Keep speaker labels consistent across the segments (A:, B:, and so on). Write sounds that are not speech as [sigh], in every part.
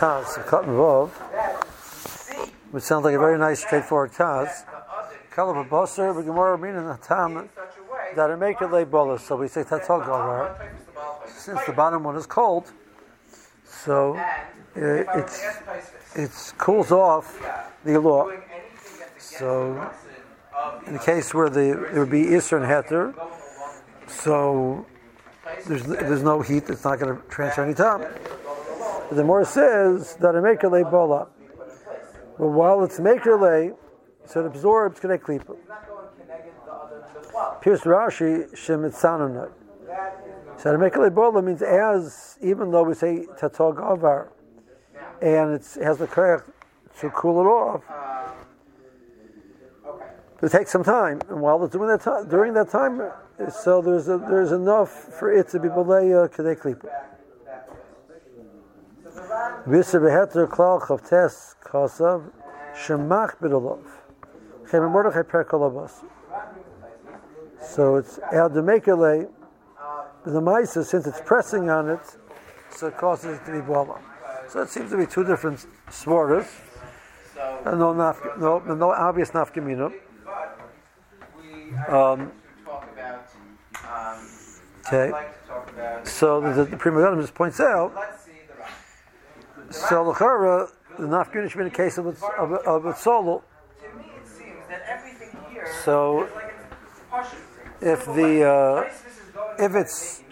A: Taz, a cut involved, which sounds like a very nice, straightforward Taz. Kalab Basar, but Gemara meaning the time that it make it lay bolus. So we say Tatzal Gavar. Since the bottom one is cold, so it, it cools off the law. So in the case where the there would be Isser and Heter, so there's there's no heat. It's not going to transfer any time. The more says that a maker lay bola. But while it's maker lay, so it absorbs k'nei klipa. Pierce Rashi shemitzanunat. So make lay bola means as even though we say tatog avar, and it has the correct to cool it off. It takes some time, and while it's doing that time, during that time, so there's a, there's enough for it to be belay uh, k'nei klipa. Visa beheter klal chavtes kasav shemach bidolov. Chem Mordechai perkolabas. So it's el demekele. The ma'isa, since it's pressing on it, so it causes it to be bala. So it seems to be two different svartas. And no, naf, no, no obvious nafkamina. Um, okay. So the, the Prima just points out so l'chara, the be in a case of a, of a, of a solo. So if the uh, if it's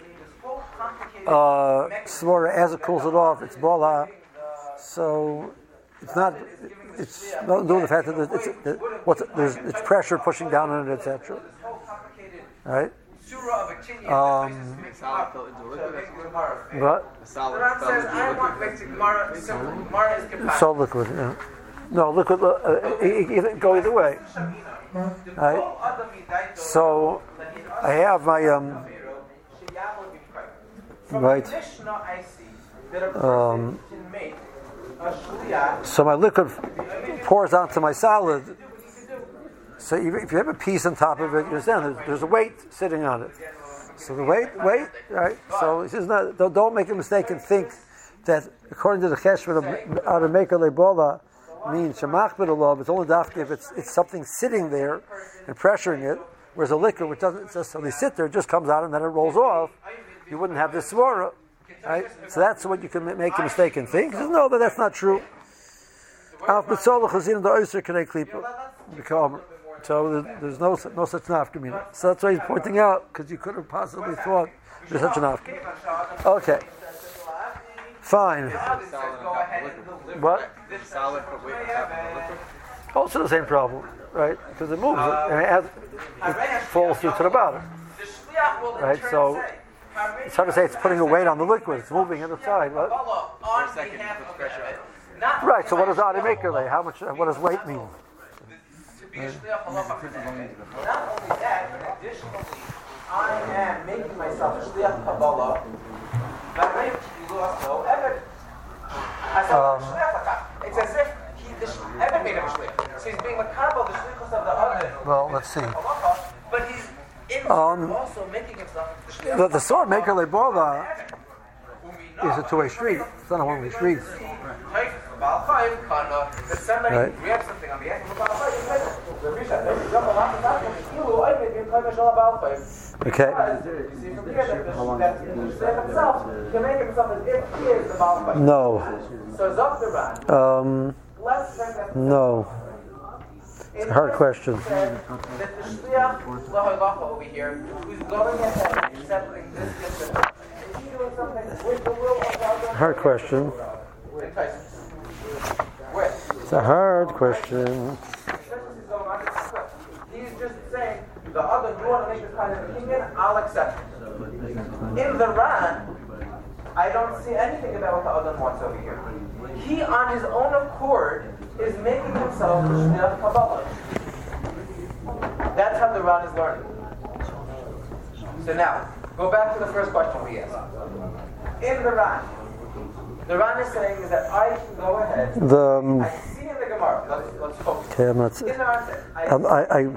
A: uh, svara as it cools it off, it's bala. So it's not. It's not doing the fact that it's, it's, what's, there's it's pressure pushing down on it, etc. Right. Um, what? So liquid, yeah. No, liquid, uh, uh, go either way. Right? So, I have my, um, right, um, so my liquid pours onto my salad so if you have a piece on top of it, you understand there's, a weight sitting on it. So the weight, weight, right? So it's not. Don't, make a mistake and think that according to the cheshvan of Arameka Lebola means shemach b'dolov. It's only dafke if it's it's something sitting there and pressuring it. Whereas a liquor, which doesn't only sit there, just comes out and then it rolls off. You wouldn't have this svara, right? So that's what you can make a mistake and think. No, but that's not true. So there's no no such nafkamina. So that's why he's pointing out because you could have possibly thought there's such a nafkamina. Okay, fine. What? Also the same problem, right? Because it moves and it, has, it falls through to the bottom, right? So it's hard to say it's putting a weight on the liquid. It's moving it aside. What? Right. So what does automaker lay? How much? What does weight mean? Not only that, but additionally, I am making myself a shliach kabbalah. Um, it's as if he, the Evan made him a shliach. So he's being makabel the shlichus of the other. Well, let's see. But he's in um, also making himself the shliach. The, the sword maker lebova is a two-way street. It's not a one-way street. Right. Okay. No. Um, no. It's a hard question. Hard question. It's a hard question. He's just saying, the other, you want to make this kind of opinion, I'll accept it. In the Ran, I don't see anything about what the other wants over here. He, on his own accord, is making himself a Kabbalah. That's how the Ran is learning. So now, go back to the first question we asked. In the Ran, the Ran is saying is that I can go ahead. The, um, I see in the Gemara. Let's, let's focus. Okay, I'm not. In the Ran, I, um, I, I,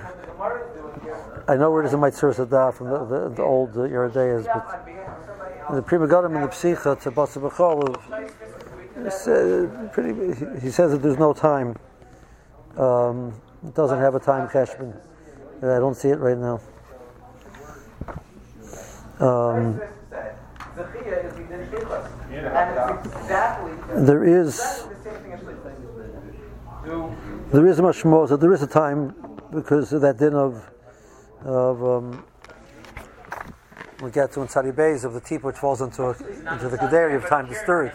A: I know where it is in of that from the, the, the old uh, Yeridayas, but
B: the Pri Megadim in the Psicha to Basa B'chol, uh, pretty, he says that there's no time. Um, it doesn't have a time cheshbon. I don't see it right now. Um, there is there is much more. So there is a time because of that din of of um, we get to Sadi Bays of the teep which falls into a, into the Gederi of time to stir it.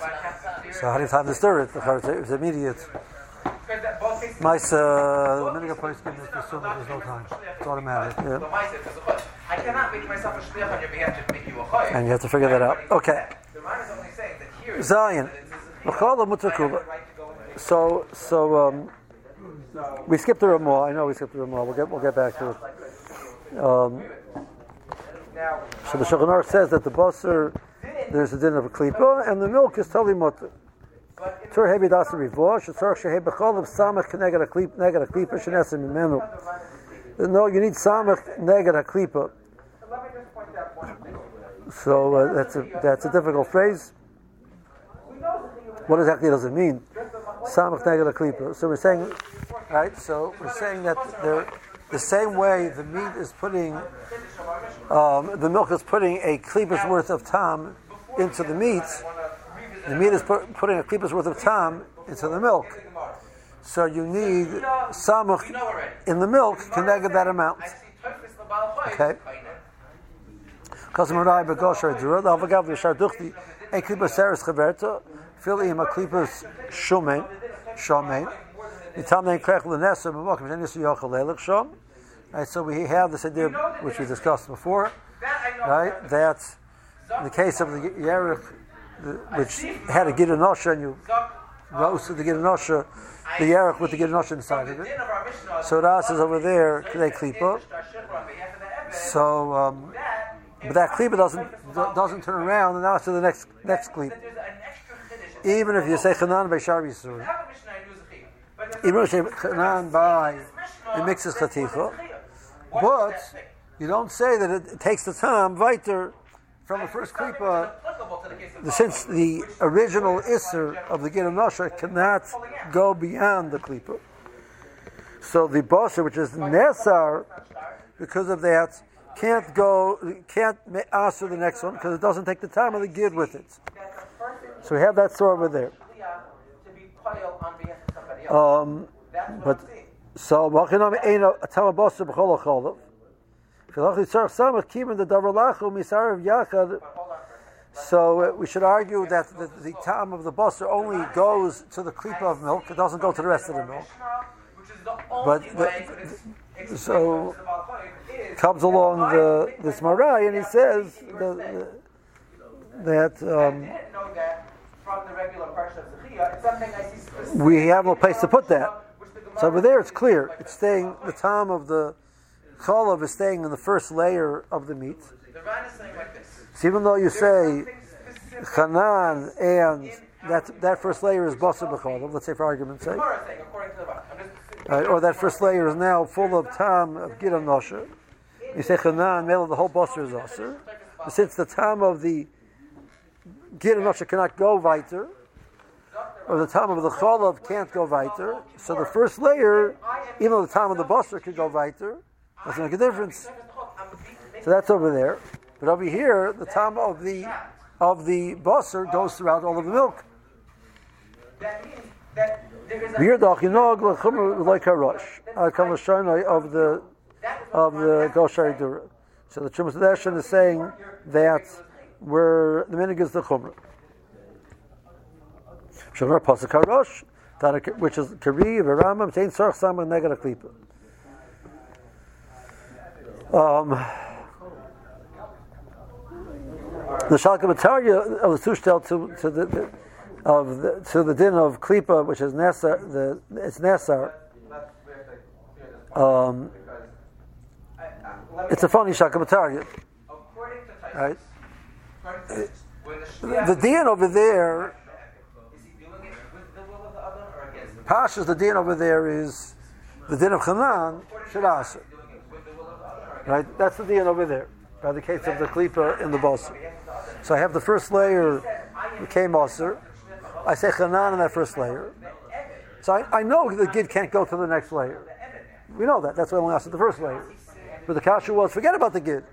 B: So how do you time to stir it? It's immediate. Mice, uh, the a place gives us assume there's no time. It's automatic. Yeah. I cannot make myself a shliach on your behalf to make you a And you have to figure that out. Okay. Zion. So, so um, we skipped the Ramah. I know we skipped the Ramah. We'll get, we'll get back to it. Um, so the Shulchan says that the basar, there's a din of a klipa, and the milk is totally mutter. Tur hebi dasa rivosh, tzarch shehei b'chol of samach neged a neged a klipa shenesim imenu. No, you need samach neged a klipa. So uh, that's a that's a difficult phrase. What exactly does it mean? Samach neged a klipa. So we're saying, right? So we're saying that they're the same way the meat is putting, um, the milk is putting a klipa's worth of tam into the meat. The meat is put, putting a klipa's worth of tam into the milk. So you need samach in the milk to negate that amount. Okay. Shomen. Right, so we have this idea which we discussed before, right? That in the case of the Yerich, which had a Gidanosha, and you roasted the Gidanosha, the Yerich with the Gidanosha inside of it. So Ras is over there, K'dei Klipa. So, um, but that Klipa doesn't doesn't turn around and now to the next next Klipa. Even if you say Chanan Beishar Yisur. Even if Chanan by it mixes chaticha, but you don't say that it, takes the time weiter from the first klipa. Since the original isser of the Giranasha cannot go beyond the klipa, so the bosser, which is nesar, because of that, can't go, can't answer the next one because it doesn't take the time of the gid with it. So we have that story over there. Um, but so machinam a kimen the davar misarav yachad. So uh, we should argue that the, the time of the busser only goes to the klipa of milk; it doesn't go to the rest of the milk. But the, the, so comes along the this marai and he says the, that. Um, we have no place to put that. So over there, it's clear. It's staying. The time of the cholov is staying in the first layer of the meat. So even though you say chanan and that that first layer is basar b'cholov, let's say for argument's sake, right, or that first layer is now full of tam of gidam nosher. You say chanan, male the whole basar is aser. Since the time of the gidam nosher cannot go weiter, or the time of the cholav can't go weiter. So the first layer, even though the time of the buster could go weiter, doesn't make a difference. So that's over there. But over here, the time of the of the buster goes throughout all of the milk. That means that like a rush. of the of the Goshari Dura. So the Chumas is saying that where the minig is the chumrah. Shamar Pasuk HaRosh, which is Kari, Rambam, Tein Sarch Sama Neged Aklipa. Um, the Shalka Batarya of the Tushtel to, to the, of the, to the din of Klipa, which is Nesar, the, it's Nesar. Um, it's a funny Shalka Batarya. Right? The din over there Pasha's the din over there is the din of Chanan Shirasa. Right? That's the din over there. By the case of the Klipa in the Bosa. So I have the first layer became Moser. I say Chanan in that first layer. So I, I know the Gid can't go to the next layer. We know that. That's why I only asked the first layer. But the Kasha was forget about the Gid.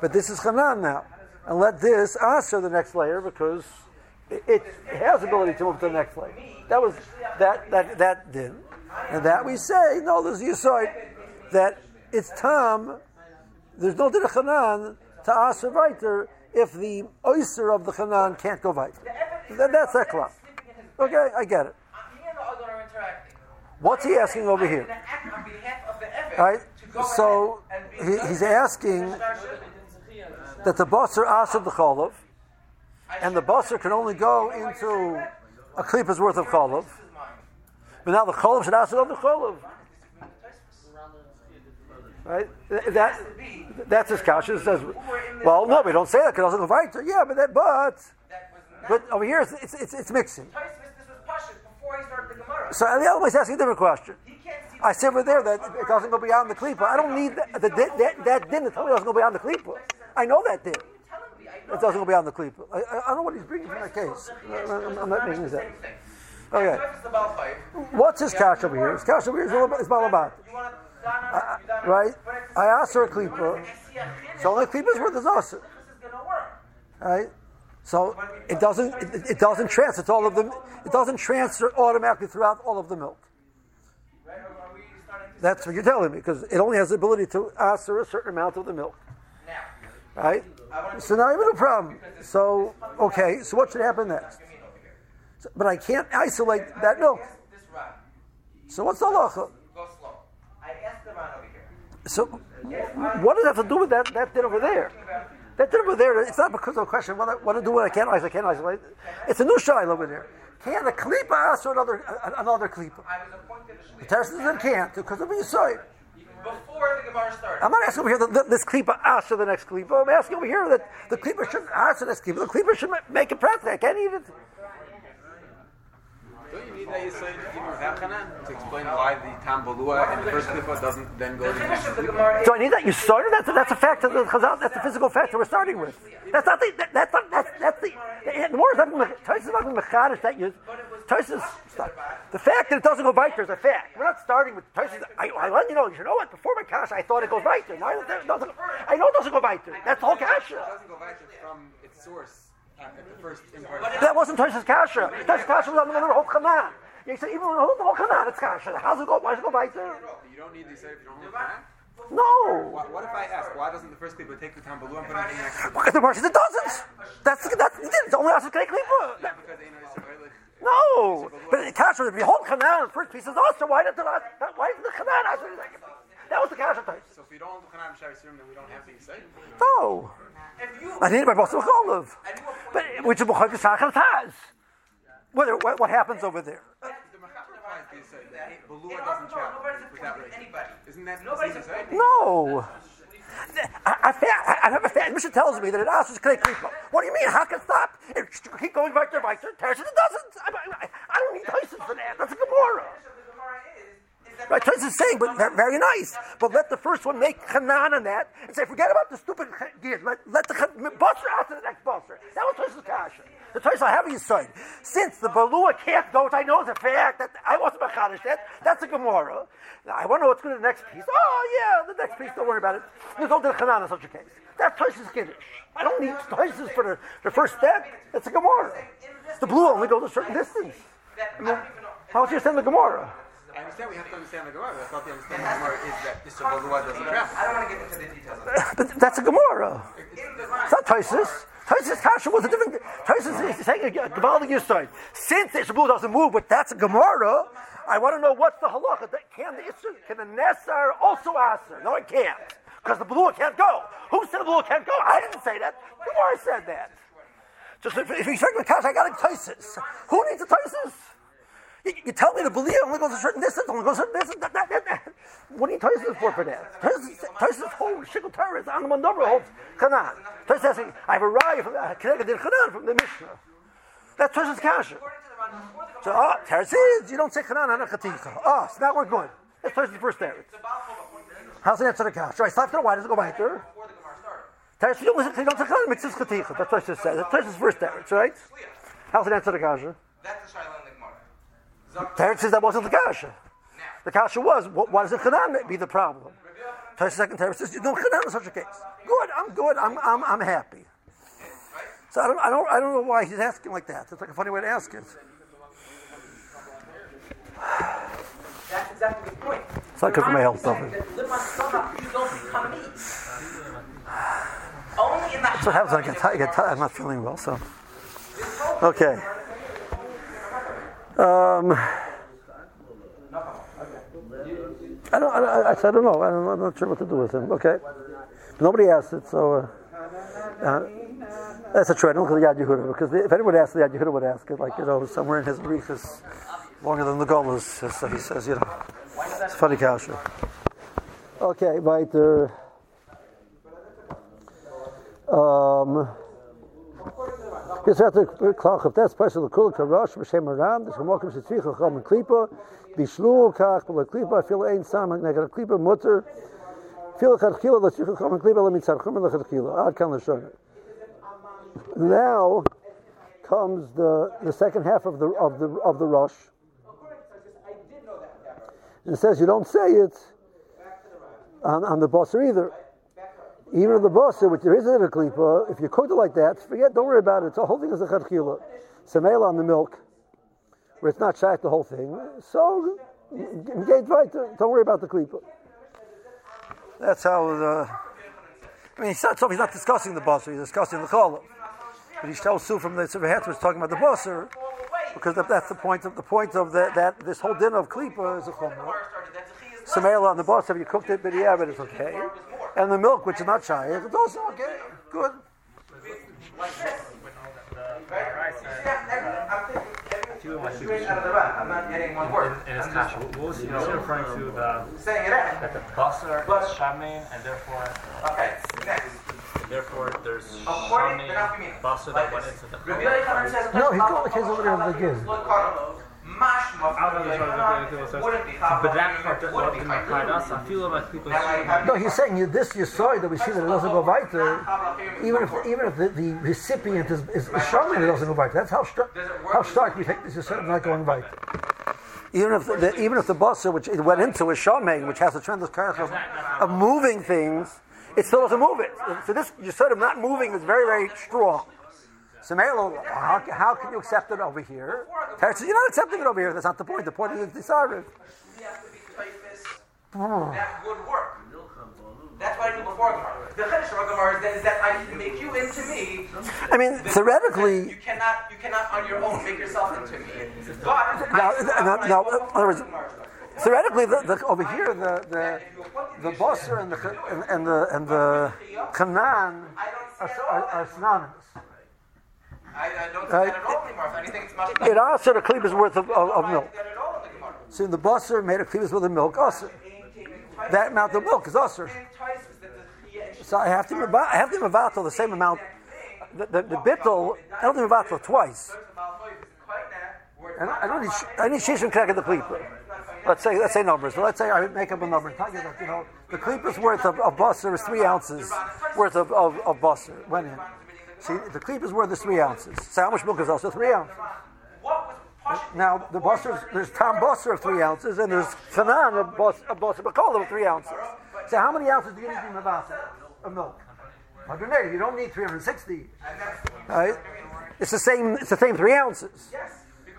B: But this is Chanan now. And let this answer the next layer because it, it has ability to move to the next layer. That was that that that did. And that we say, no, there's a Yisoid that it's Tam, there's no Din Chanan to Aser Weiter if the oyster of the Chanan can't go weiter. That, that's that club. Okay, I get it. What's he asking over here? Right? So he, he's asking that the basar aser the cholov, and the basar can only go into a klippa's worth of cholov. But now the cholov should aser of the cholov. Right? That, that's his kasha. Says, well, no, we don't say that because it doesn't invite Yeah, but that, but, but over here it's, it's, it's, it's mixing. So the other is asking a different question. I said over there that it doesn't go beyond the klipa. I don't need that. The, that, that din tell me it doesn't go beyond the klipa. I know that din. It doesn't go beyond the klipa. I, I, don't know what he's bringing from that case. I'm, I'm not making this up. Okay. What's his cash over here? His cash over here is Balabat. Uh, right? I asked her a klipa. So only is worth his asa. Right? So it doesn't it, it, doesn't transfer to all of them. It doesn't transfer automatically throughout all of the milk. That's what you're telling me because it only has the ability to ask answer a certain amount of the milk. Right? So now I have no problem. So okay. So what should happen next? So, but I can't isolate that milk. So what's the halacha? So what does that have to do with that that thing over there? That din over there, it's not because of a question what, what to do when I can't isolate, I can't isolate. It's a new shaila over there. Can a klipa ask another another klipa? The Teresian can't because of the side.
A: Before the Gemara started.
B: I'm not asking over here that this klipa asks the next klipa. I'm asking over here that the klipa shouldn't ask the next klipa. The klipa should make it practical. I can't eat it.
C: Don't you need that Yisoid even without Chanan to explain why the Tam Balua in the first klipa doesn't then go to the next klipa?
B: Do I need that? You started? That's that's a fact of the Chazal. That's the physical fact that we're starting with. That's not the. That, that's not. That's, that's the. The more is not Tosis not mechadish that you. Tosis. The fact that it doesn't go weiter there is a fact. We're not starting with Tosis. I, I let you know. You know what? Before my cash, I thought it goes weiter. Now it doesn't. I know it doesn't go weiter. That's the whole cash.
C: It doesn't go weiter from its source at the first import.
B: That wasn't Tosis Kasha. Tosis Kasha was on the whole Chanan. You say even on the whole Chanan, it's Kasha. How's it go? Why does it go weiter?
C: You don't need the Yisoid if you don't hold Chanan?
B: No.
C: Why, what if I ask, why doesn't the first klipa take the Tam Balua and put it in the next klipa?
B: Because the Russians, it doesn't. That's that's it's only us Klipa.
C: Not because they know
B: No, but the kasha, if you hold Chanan, the first piece is also why did the why did the Chanan answer the second piece? That was the kasha type.
C: So if we don't have the Chanan Shari Surim, then we don't have the Yisoid?
B: No, I need it by Boston Cholav, but which is Bukhari Sachan Taz. What, what what happens over there?
C: The Mechap applies the Yisoid. The Balua doesn't travel without race. Isn't that?
B: No. I, I, I, I have a fan. Mishnah tells me that it asks Klei Klipa. What do you mean? How can it stop? It keep going right there, right there. Teresh, it doesn't. I, I, I don't need Tyson for that. That's a Gemara. Right, Tyson is saying, but very nice. But let the first one make Hanan on that and say, forget about the stupid gears. Let, let the Busser out to the next Busser. That was Tyson's kasha. The Tyson I have his side. Since the Balua can't go, I know is a fact, that I wasn't Machadish that, that's a Gemara. I want to know what's going to the next piece. Oh, yeah, the next piece, don't worry about it. There's no Hanan in such a case. That's Tyson's Kiddush. I don't need Tyson's for the, the first step. It's a Gemara. The blue only goes a certain distance. I mean, how would you the Gemara?
C: I understand we have to understand the Gemara. I thought the understanding of the Gemara is that this Balua doesn't travel.
A: I don't want to get into the details of it.
B: But that's a Gemara. It's not Tysus. Tysus Kasha was a different. Tysus is saying a Gavaldig Yisrael. Since the Ishabul doesn't move, but that's a Gemara, I want to know what's the halacha. That- Can the Isra, can the Nesar also answer? No, it can't. Because the Balua can't go. Who said the Balua can't go? I didn't say that. Gemara said that. Just if, if he's talking about Kasha, I got a Tysus. Who needs a Tysus? You, tell me the Belia only goes a certain distance, only goes a certain distance. That, that, that, that. What are you Tysus for for that? Tysus' whole Shikul Torah is on the Mandabra holds Kanan. Tysus is saying, I've arrived from uh, in Kanan from the Mishnah. That's Tysus' Kasha. So, ah, oh, Teres is, you don't say Kanan on a Chatika. Oh, so now we're good. That's Tysus' first Teres. How's the answer to the Kasha? I stopped it, why does it go back there? Teretz, you don't take on mitzvahs chaticha. That's just said. That's Teretz's first teretz, right? How's it answer the kasha?
A: That's the Shaila in the Gemara.
B: Teretz says that wasn't the kasha. The kasha was, wh- why does the chanan be the problem? Second teretz says, no chanan in such a case. Good, I'm good, I'm, I'm, I'm happy. So I don't, I, don't, I don't know why he's asking like that. It's like a funny way to ask it.
A: That's exactly the point.
B: It's good for my health,
A: Saying
B: something.
A: that live on Sabbath, you don't become me. Only in the
B: That's what happens when I get tired. I get tired. I'm not feeling well, so. Okay. Um, I don't. I, I, I don't know. I don't, I'm not sure what to do with him. Okay. Nobody asked it, so. Uh, uh, that's a trend. Look at the Yad Yehuda, because if anyone asked, the Yad Yehuda would ask it, like you know, somewhere in his briefs, longer than the Golas. So he says, you know, it's funny kasha. Okay, weiter. Um, Klipa, fil ein Klipa mutter. Now comes the, the second half of the, of the, of the Rosh. It says you don't say it on, on the Basar either. Even the basar, which there isn't a klipa, uh, if you cook it like that, forget, don't worry about it. It's the whole thing is a chadchila. Samel on the milk, where it's not shack the whole thing. So. Don't worry about the klipa. That's how the. I mean, he's not, so he's not discussing the basar. He's discussing the cholov. But he tells Sue from the Sevahet was talking about the basar because that's the point of the point of the, that this whole dinner of klipa is a chumrah. Samela on the bus, have you cooked it? But yeah, but it's okay. And the milk, which is not shy, it's also okay. Good.
A: I'm not getting one word.
D: in his kasha. What was he was he referring to the
A: Saying it out.
D: that the basar
A: But-
D: is shamin and therefore
A: Okay, next.
D: therefore there's
A: According
D: shamin
A: to Nafimina.
D: basar
A: Like
D: that went
A: this.
D: into the
A: Rabbi
D: challah.
A: Yochanan says,
B: No, he's got the case over there in the Giz.
A: Look, Carlo, Mashma from Rabbi Yochanan wouldn't be
D: But that part that
A: wouldn't be
D: in
A: Chayil.
D: Kaidas, I feel like people
A: Now I have
B: No, he's saying you, this you saw that we see that it doesn't go weiter, even if even if the, the recipient is, is, is showing it doesn't go weiter. That's how stark how stark we take this is not going weiter. Even if the, the, even if the busser which it went into is shaming, which has a tremendous character of, of moving things, it still doesn't move it. So this you said of not moving is very very strong. So Melo, how, how can you accept it over here? Says, You're not accepting it over here. That's not the point. The point is decided.
A: That would work. That's what I knew before Gemara. The Chiddush of Gemara is that, is that I can make you into me.
B: I mean,
A: You
B: theoretically,
A: cannot, you cannot on your own make yourself into me. But
B: Now, now,
A: I-
B: now, in other words, theoretically, the, the, over here, the the the Basar and the and, and the and the Canaan are, are, are synonymous.
A: I, I don't see
B: Right.
A: that at all anymore. If anything, it's much
B: It also the cleave is worth of, of, of milk.
A: that at all in the Gemara.
B: So the Basar made a cleave with the milk oh, also. That amount of milk is oh, also. So I have to mava- I have to mavatal the same amount. The the, the bittel I don't have to mavatal twice. And I don't need I need shishim crack the klipa. Let's say let's say numbers. Let's say I make up a number. Tell you that you know the klipa's worth of, of busser is three ounces worth of of, of busser went in. See the klipa's worth is three ounces. How milk is also three ounces? Now the busser there's Tom Busser of three ounces and there's Fanan of bus of busser Bakola of three ounces. So how many ounces do you need in Mavasa of milk? 180. You don't need 360. Right? It's the same. It's the same three ounces.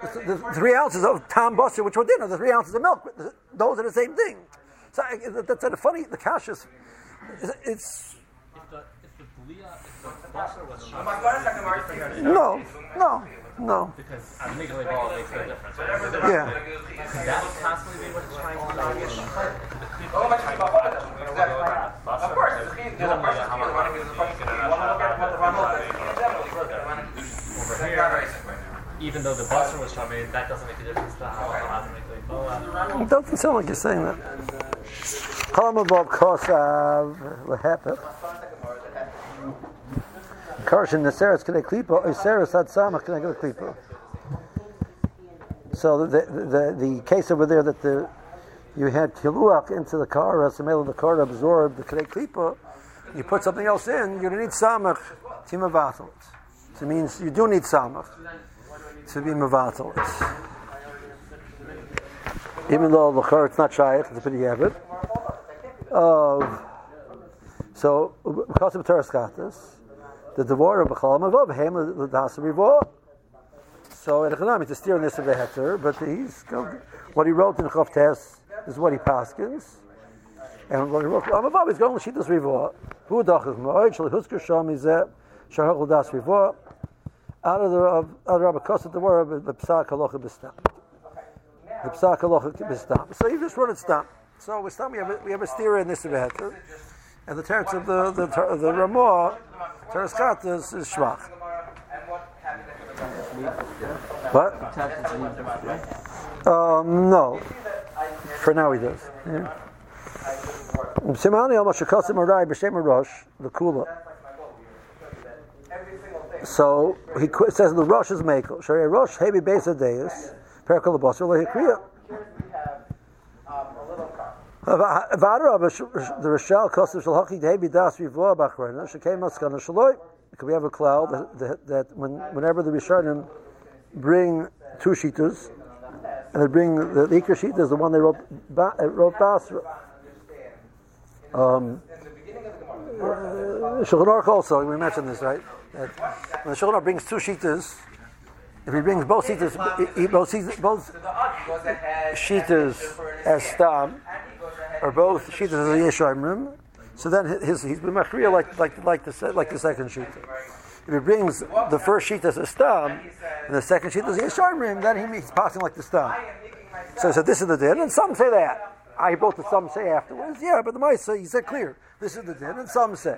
B: It's the, the three ounces of Tom Buster, which were dinner, the three ounces of milk. Those are the same thing. So that's a funny. The cash is. It's
D: the the the shamin
B: no, no, no.
D: I'm legally.
B: Yeah.
D: What
A: of course, what.
D: Even though the basar was shamin, that doesn't make a difference to how make the boa.
B: It doesn't sound like you're saying that. Above kosav lehepech. Karshin neseres k'nei klipa, oiseres ad samach k'nei klipa. So the, the, the, case over there that the you had kiluach into the car, as the male of the car absorbed the k'nei klipa, you put something else in, you're going to need samach it. So it means you do need samach to be mevatel it. Even though the car it's not shaykh, it's a pretty habit. Uh, so, because of Teres Katas, the Devorah of Bechal Mavav, Hem the Das Rivo. So, in economic, to steer in this of the heter, but he's what he wrote in Chav Tes is what he paskins. And what he wrote, Mavav is going to sheet this Rivo. Who dachas moed, shal husker sham izeh, shahachal das Rivo. Out of the of out of Rabbi the word of the Psak Halacha B'Stam. The Psak Halacha B'Stam. So you just wrote it Stam. So with Stam we have a, we have a steer in this of the heter. And the teretz of the the, the Ramah, Teretz Katas is Shvach. What? Um, no. For now he does. The Kula. So he says the Rosh is Mekel. Shari Rosh Hebi Beis Adeus, Perkal Abasar Lehikriya. The Rochelle Kosev Shalhaki Hebi Das Rivoa Bachrena, Shekem Maskana Shaloi. We have a cloud that, that, that when, whenever the Rishonim bring two shitas, and they bring the, Ikra sheet is the one they wrote, ba, uh, wrote Basra. Um, uh, Shulchan Aruch also, we mentioned this, right? That when the Shulchan brings two shitas, if he brings both shitas, both shitas, both shitas as stam, or both shitas as a yeshayimrim, so then his, he's been machriya like like like the like the second shita. If he brings the first sheet as a stam and the second sheet as a yeshayimrim, then he, he's passing like the stam. So, so this is the din, and some say that. I both the some say afterwards, yeah, but the mice say he said clear. This is the din, and some say.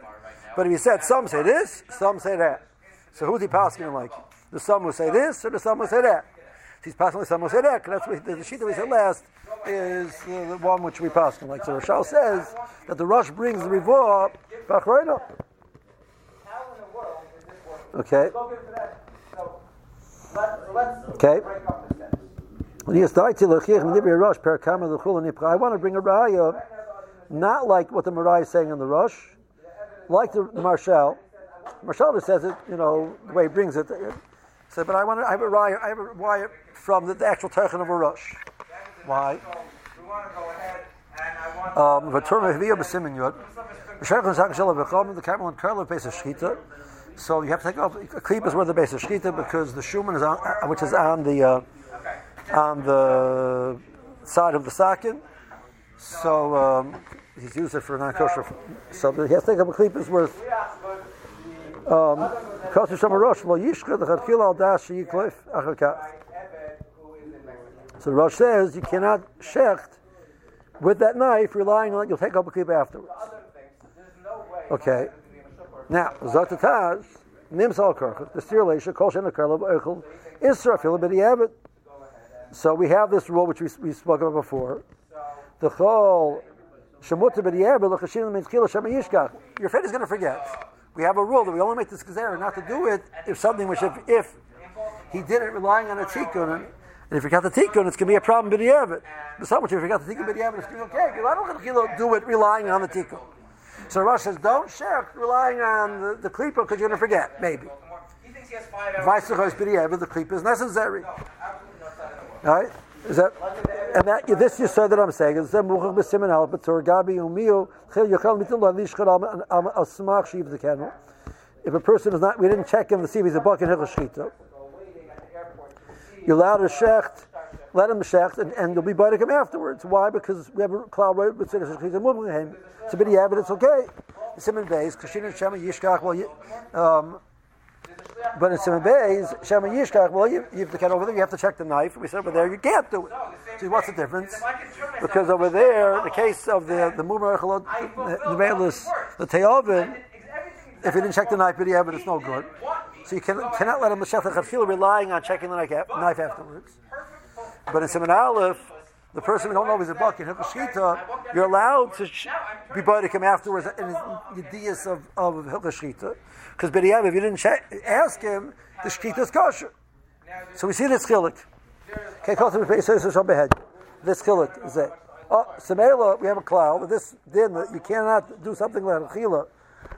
B: But if he said some say this, some say that. So who's he passing like? The some will say this, or the some will say that. He's passing like some will say. That's what the sheet that we said last is uh, the one which we pass like. So Roshal says that the Rosh brings the rivuah bachroina. Okay. Okay. I want to bring a raya, not like what the Mariah is saying in the Rosh, like the, the Marshal. Marshal says it, you know, the way he brings it. So, but I want to, I have a raya, I have a raya from the, the actual Techan of a Rosh. Why? Um, the camel and curl base of shchita. So you have to take off a klip is where the base of shchita because the shuman is on, uh, which is on the uh, on the side of the sakin. So um, he's used it for non kosher. So he has to take up a klip is worth. Um, so the Rosh says you cannot shecht with that knife, relying on it, you'll take up a clip afterwards. Okay. Now, Zatataz, Nimsal Karchot, the steer Leisha, Kol Shen Akarla, Eichel, Isra, Filibidi So we have this rule which we, we spoke about before. The Chol, Shemuta Bidi Abed, Lachashin means Kila Shema Yishkach. Your friend is going to forget. We have a rule that we only make this Gezerah not to do it if something which, if, if he did it relying on a tikkun, and if you got the tikkun, it's going to be a problem b'diavad. But so much if you got the tikkun b'diavad, it's going to be okay. Because I don't think do it relying on the tikkun. So Rosh says, don't share relying on the, the klipa because you're going to forget, maybe. Vice the klipa is necessary. Right? Is that and that this you said that I'm saying is muchach al gabi shiv the kennel. If a person is not, we didn't check him to see if he's a buck in hilchah shchita. You're allowed to shecht, let him shecht, and, and you'll be him afterwards. Why? Because we have a cloud right with citizens. He's a moving him. It's a bit but it's okay. Simon Beis, Kashin Shema Yishkach, well, um, but in Simon Beis, Shema Yishkach, well, you, you have to cut over there, you have to check the knife. We said over there, you can't do it. See, what's the difference? Because over there, the case of the the Mumar the Velis, the Teovin, if you didn't check the knife, but yeah, but it's no good. So you can, cannot let a Meshach feel relying on checking the knife afterwards. But in Simon Aleph, the person we don't know is a buck in Hilchah you're allowed to sh- be to him afterwards in the dias of, of Hilchah Because B'diyav, if you didn't ask him, the Shkita is kosher. So we see this chilik. Okay, Kotam says on behead. This chilik is it. Oh, Samela, we have a cloud. This din you cannot do something like a chila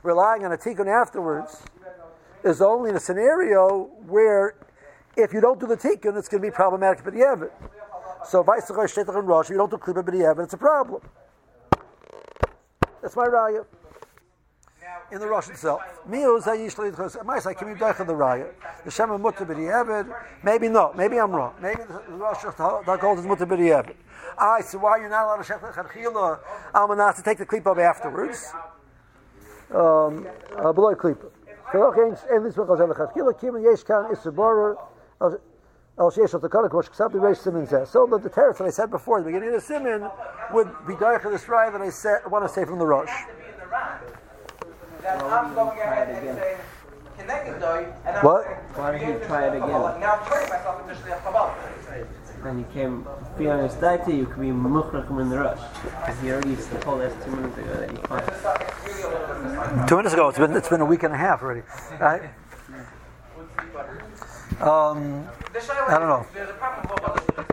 B: relying on a tikkun afterwards is only in a scenario where if you don't do the tikkun, it's going to be problematic for the Evid. So, if and Rosh, if you don't do klipa b'di'evet, it's a problem. That's my raya. In the Rosh itself. Miu zayishli because Maisai can be the raya. The Shema mutter b'di'evet. Maybe not. Maybe I'm wrong. Maybe the Rosh that holds is mutter b'di'evet. I so why you're not allowed to shech lechatchila almanat to take the klipa afterwards? Um, uh, below klipa. So okay, in this one goes lechatchila kim yesh kan isabara. Oh, El Sheish of the which accept the Reish Simon says. So the teretz that I said before, the beginning of the Simon, would be dark of this raya that I said, want to say from the Rosh. What?
E: Why did you try it again?
A: Now I'm turning myself into Shliach.
E: Then he came, be honest, that you could be muchrachim in the Rosh. Because he already told us two minutes ago that you can't.
B: Two minutes ago, it's been, it's been a week and a half already. Right? Um, I don't know.
A: There's a problem with both other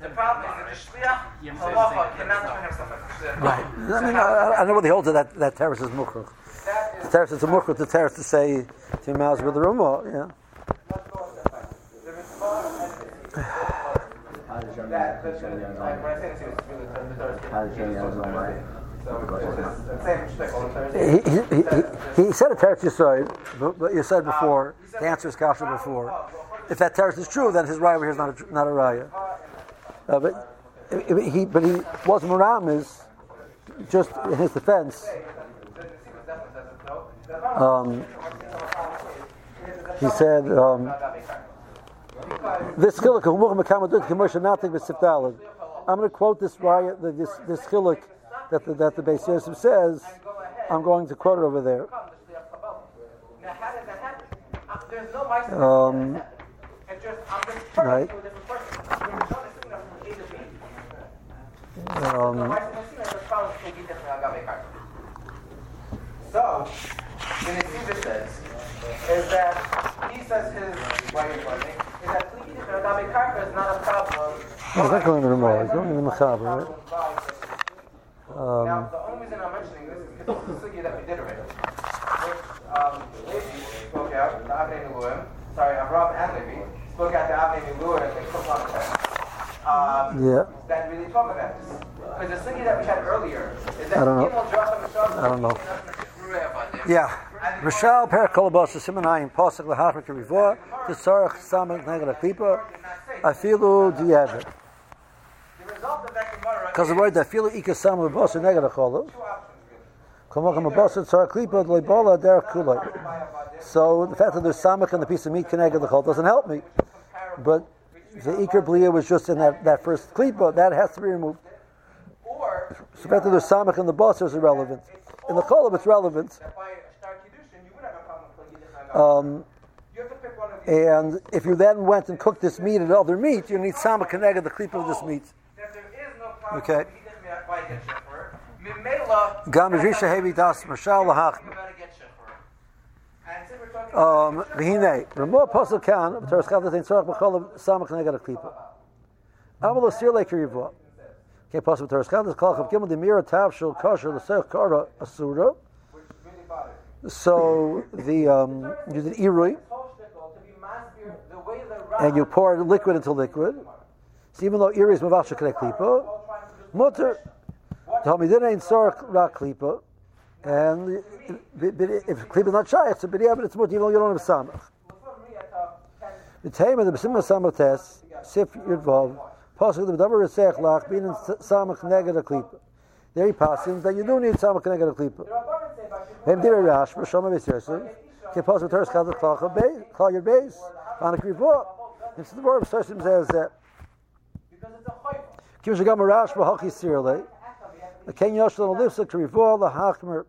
A: The problem is that the Shliach Halacha cannot turn himself
B: Right. I mean, I, I know what they hold to that, that terrace is mukhrach. The terrace is a mukhrach, the terrace to say to miles with the Ramah, yeah. [sighs] He, he, he, he said a Teretz Yisrael, you said before, the answer is Kasha before. If that Teretz is true, then his raya here is not a, not a raya. Uh, but he, but he was Muram is just in his defense. Um, he said, um, "This chiluk I'm going to quote this raya, this this chiluk that the, that the Beis Yosef says. I'm going to quote it over there. Um, right. Um,
A: so, the Nesiva says, is that he says his way is that Pliki Karka is not a problem. Now, the only reason I'm mentioning this is sugi that we did Levi spoke out, the Avnei Miluim, sorry, Avram and Levi, spoke out the Avnei Miluim and um,
B: yeah.
A: that really talk about. Because the that we had earlier is that
B: I don't know.
A: I
B: don't know. Yeah. Rishal per kolabos simanayim posik lahachrik rivua tzarich samach neged klipa afilu diavad. Because the word that filu ika sam lebos So the fact that there's samach and the piece of meat connected the chol doesn't help me. But the ikar blia was just in that, that first klipa that has to be removed. So the fact that there's samach and the boss is irrelevant. In the cholim, it's relevant. Um, and if you then went and cooked this meat and other meat, you need sama connected the clip of this meat. Okay. Gam risha hevi lahach. Um, v'hinei, Ramah pasuk kan, v'teres chavda tein tzorach b'chol sama connected the clip. Amal osir like rivua. Okay, pasuk v'teres chavda kol chav gimel demira tav shul kosher l'sech kara asura. So the um, you did irui, and you pour liquid into liquid. So even though irui is mavasha k'nei klipa, mutter told me didn't ain't sorach rak klipa, and if klipa is not shy, it's a bidiyah, but it's mutter even you don't have samach. The tema the besimah samach test sif yudvav pasuk the davar resech lach being samach neged a klipa. There he passes that you do need samach neged a klipa. Hem dir rash for shoma besirsu. Ke pas with her skad the clock of base, call your base on a krivo. It's the word Sessim says that Kim shagam rash for haki sirle. The ken yoshlan lifsa krivo the hakmer.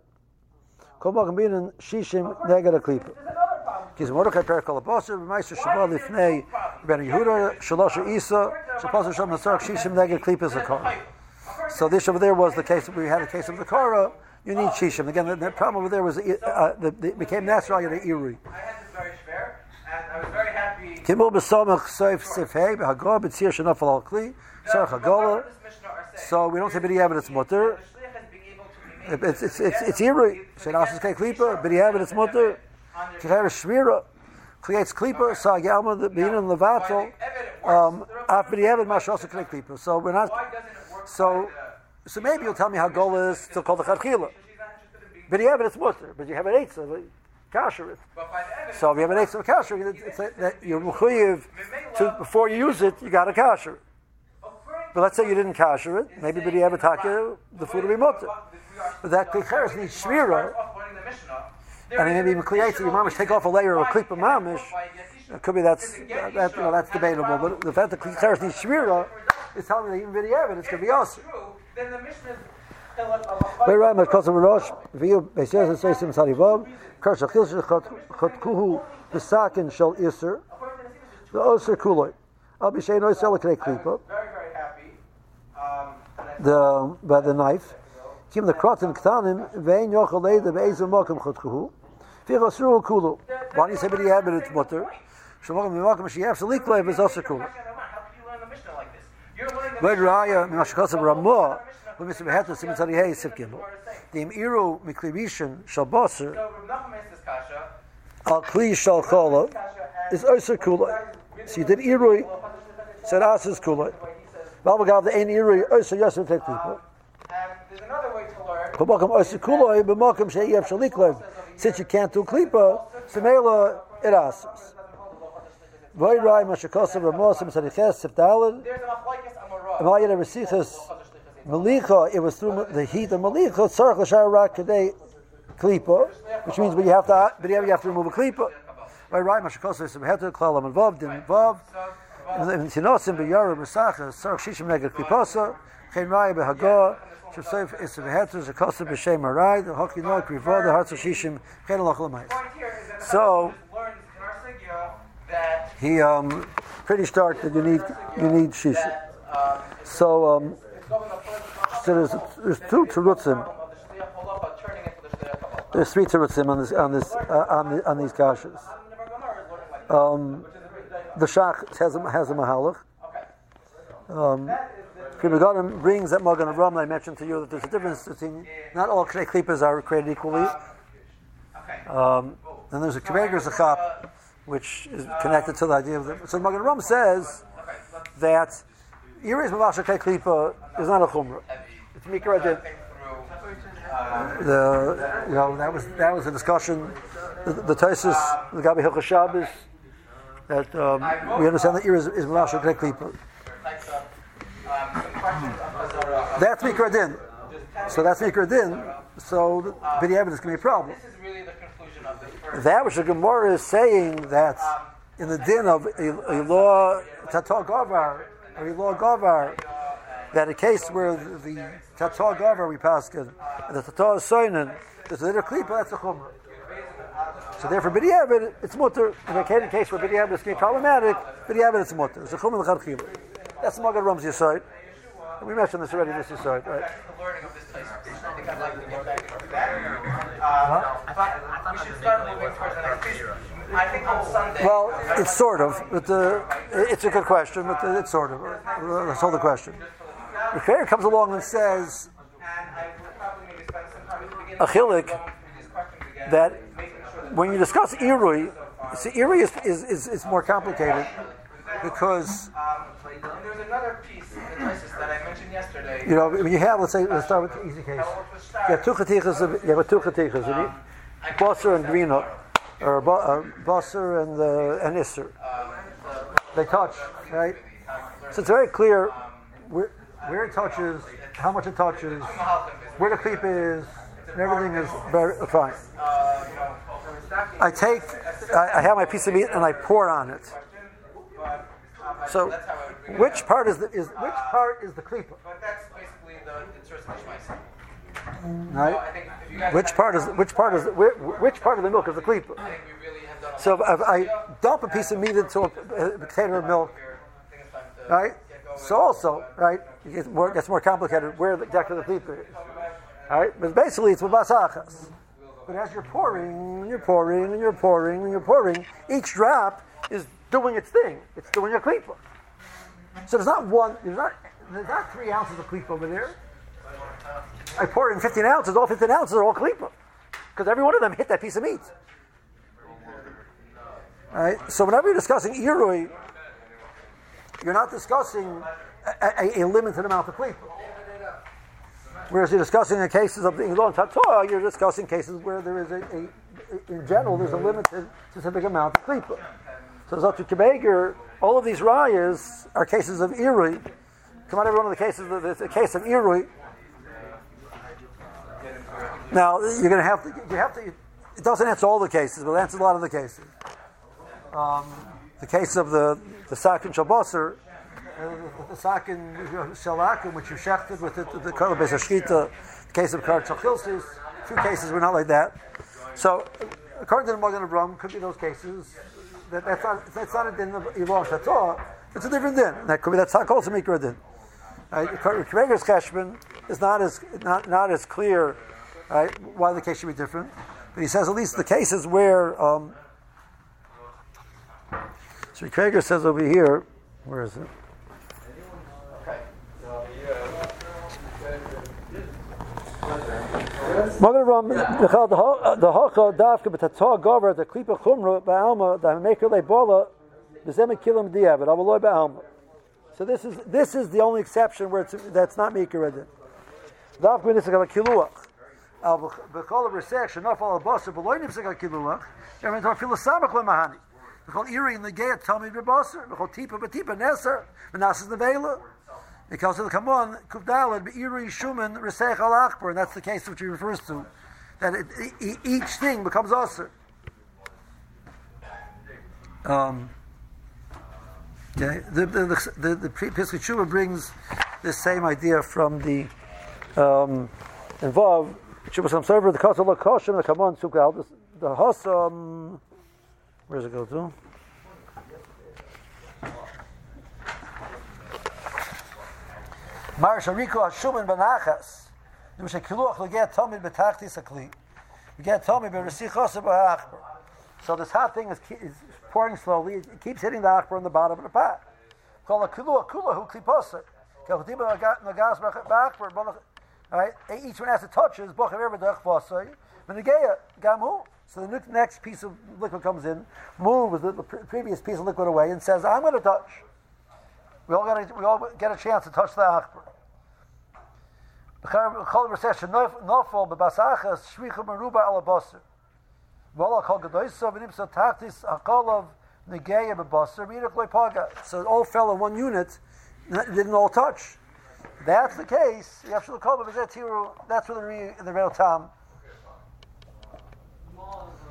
B: Koma gambin shishim neged a klipa. Kiz Mordechai Perkal Abosir, Meister Shabbat Lifnei, Ben Yehuda, Shalosh Isa, Shapas Hashem Nasar, Shishim Neged Klipis Akar. So this over there was the case, we had a case of the Korah, you need shishim. Again, the, the, problem over there was uh, the, the, became natural. You had iri.
A: I had this very fair, and I was very happy.
B: Kimul b'samach soif b'tzir shenafal al kli sarach hagola. So we don't say b'di evidence mutter. It's it's it's it's irui. Shenas is kei klipa, have it. It's mutter. Kicher shvira creates klipa. So yalma the bein and levatel. Um, after the evid mashos kei klipa. So we're not. So so maybe you'll tell me how goal is still called the chadchila. But you have it. It's mutter. But you have an eitzah. Kasher it. So if you have an eitzah kasher, it's, a, that you're mechuyev to before you use it. You got to kasher. it. But let's say you didn't kasher it. Maybe but you have a taka, the food will be mutter. But that klicheres needs shmira. And then maybe even kliyetza, your mamish take off a layer of a klipa mamish. It could be that's that, you know, that's debatable. But the fact that klicheres needs shmira is telling me that even video it's going to be awesome.
A: Then the Mishnah is
B: Very right, much closer to Rosh. V'yu beisyaz and seisim sarivav. Kar shachil shechatkuhu b'sakin shel iser. The oser kuloi. Al b'shei no yisrael k'nei klipa.
A: very, very happy. Um, and I
B: The by the knife. Kim the krotim ktanim vein yochel leide be'ezem mokem chatkuhu. V'chosru kulu. Why do you say b'di yabed it's mutter? Shemokem v'mokem sheyev shalik leiv is oser kulu.
A: How can you learn the Mishnah like this? You're learning the
B: Wait, Raya, Mimashikosav Ramah, when Mr. Behetu, Simon Tzadi Hey, Siv Gimel. The Imiru Miklirishan Shal Basar,
A: So Rav Nachman is kasha.
B: Al Kli Shal Chola, is Oser Kula. So you did Irui, said Asas Kula. Balbagav, the Ein Irui, Oser Yosef Tek Klipa.
A: Um, and there's another way to learn.
B: Kabakam Oser Kula, B'makam Sheyev Shalik Lev. Since you can't do Klipa, Semela, it Asas. Vay Rai, Mashikosav Ramah, Simon Tzadi Ches, Siv Dalad,
A: There's an machlekes amorah.
B: Malicha, it was through the heat of Malicha, Tzarech L'shar Rak Kadei Klipa, which means but you have to, but you have to remove a Klipa. Right, right, Mashakos is Heter, Klal Am Vav, Din Vav, in Tinosim, B'Yara, Mesacha, Tzarech Shishim Neged Klipasa, Chen Raya B'Hagah, Shosef is Heter, Zakosa B'Shem Arai, the Hoki Noik, Riva, the Hearts of Shishim, Chen Loch Lamais.
A: point here is that
B: So- He, um, pretty stark that you need, you need Shishim. So, um, so there's, there's two Terutzim. There's three terutzim on this on this uh, on, the, on these kashas. Um, the shach has a, has a mahalach. Um, Megadim brings that Magen Avraham that I mentioned to you that there's a difference between not all Knei are created equally. Um, then there's a Kameger Zachap, which is connected to the idea of the. So Magen Avraham says that Iris Mavasha Knei Klippa is not a chumrah. It's Mikra Adin.
A: think through. Uh,
B: The you know that was that was a discussion. The, the Taisus, the Gabi Hilchah Shabbos, that um, we understand that Iris is Mavasha Knei Klippa.
A: types of some questions on Hazara.
B: That's Mikra Din. So that's Mikra Din. So the evidence can be a problem.
A: This is really the conclusion of this first.
B: That which the Gemara is saying that in the din of a, law Tatar Gavar, a law Gavar, that a case where the Tatar Gavar we pass and the Tatar is Soinen, there's a little klipa, that's a Chumrah. So therefore, B'di Evid, it's mutter. In a case- where B'di Evid is problematic, B'di Evid it's mutter. It's a Chumrah L'chadchila. That's the Maggid Ram's Yisod. We mentioned this already, this Yisod, right?
A: the. Uh, but we should start moving towards the next piece. I think on Sunday.
B: Well, it's sort of, but the, it's a good question, but the, it's sort of. That's all the question. The Creator comes along and says
A: and I will probably maybe spend some time at the beginning
B: A chilik
A: going through these questions again,
B: that
A: making sure that
B: when you discuss Irui, see, Irui is, is, is, is more complicated because,
A: Um, there's another piece in the crisis that I mentioned yesterday.
B: you know, when you have, let's say, let's start with the easy case.
A: How it works with
B: You have two chatichas, you have two chatichas, you need Basar and Greenup, or uh, Basar and, uh, and Isser. They touch, right? So it's very clear where, where it touches, how much it touches, where the cleap is, and everything is very fine.
A: You know, so it's not
B: I take, I, I have my piece of meat and I pour on it. So,
A: that's how I would bring it
B: which part is the is which part is the klipa?
A: But that's basically the of
B: Right?
A: I think if you guys
B: Which part is which part is whi- which part of the milk is the klipa?
A: I think we really have done a
B: So if, I dump a piece of meat into a, container of milk,
A: here. I think it's time to
B: right? So also, right, it gets more, gets more complicated where the deck of the klipa is. Right? But basically, it's with basachas. But as you're pouring, and you're pouring, and you're pouring, and you're pouring, each drop is doing its thing. It's doing a klipa. So there's not one, there's not, there's not three ounces of klipa over there. I pour in 15 ounces, all 15 ounces are all klipa. Because every one of them hit that piece of meat. All right? So whenever you're discussing irui, you're not discussing a, a, a limited amount of klipa. Whereas you're discussing the cases of the Ilon Tatoa, you're discussing cases where there is a, a, in general, there's a limited specific amount of klipa. So Zatu Kebeger, all of these rayas are cases of irui. Come on, every one of the cases, the, the case of irui. Now you're going to have to, you have to. It doesn't answer all the cases, but it answers a lot of the cases. Um, the case of the the sakin shalbasser, uh, the sakin shalakim, which you shechted with the the base shkita. The case of kar chachilsis. Two cases were not like that. So, according to the Magen Avraham, could be those cases. That, that's not that's not a din of Ilan Shator. It's a different din. That could be that's also mikra din. Right? Kreger's Keshman is not as not, not as clear right, why the case should be different. But he says at least the cases where um, so Kreger says over here, where is it? Magen Ram the hacha dafka b'tatzah gover the klipa chumra ba'alma the maker leibola b'zem kilim diavad avaloy ba'alma. So this is this is the only exception where it's, that's not maker redin. Dafka b'nisakal kiluach. Al basar b'loy nifsakal kiluach. Everyone talk filosamach lemahani. B'chol iri in the gate tell me b'basar. B'chol tipa b'tipa neser. V'nasas nevela. Because it'll come on, Kuvdalad, Be'iri Shuman, Resech al Akbar, and that's the case which he refers to. That it, each thing becomes Aser. Um, okay, the, the, the, the, the brings this same idea from the um, involved Sam Server, the Kosel Lakoshim, the Kamon Sukal, the, Hossam, where does it go to? Mar Shariko Hashumin Benachas. A kiluach leget tomid betachtis akli. Leget tomid beresichos b'achbar. So this hot thing is, is pouring slowly. It keeps hitting the achbar on the bottom of the pot. Called a kiluach kula hu kliposa. Nagas b'achbar. Right, each one has to touch his bochav erbedach v'asay. V'negeya gamu. So the next piece of liquid comes in, moves the, previous piece of liquid away, and says, "I'm going to touch." We all, got we all get a chance to touch the achbar. Chol recession nofol bebasachas shvichum meruba al abasar. V'ala kol gadoisa v'nimsa tachtis akolov negeya bebasar v'yirach loipaga. So it all fell in one unit, it didn't all touch. That's the case. That's where the the real tam.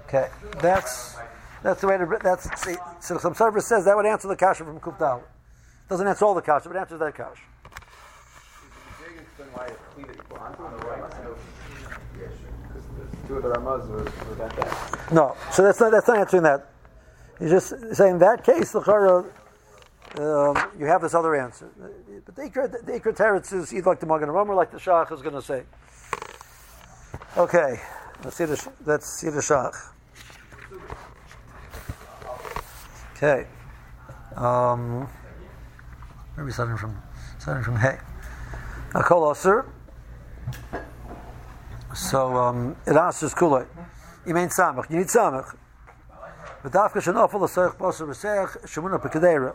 B: Okay, that's that's the way to. That's see. So some server says that would answer the kasha from Kufdal. Doesn't answer all the kasha, but answers that kasha. No, so that's not that's not answering that. He's just saying that case the um, you have this other answer. But the ikra teretz is either like the Magen Avraham or like the Shach is going to say. Okay, let's see the let's see the Shach. Okay, um, where are we starting from? Starting from Hey. Akol Aser. So um, it answers kulay. You mean samach. You need samach. But dafka shenafel l'seich basar v'seich shemuna pekadera.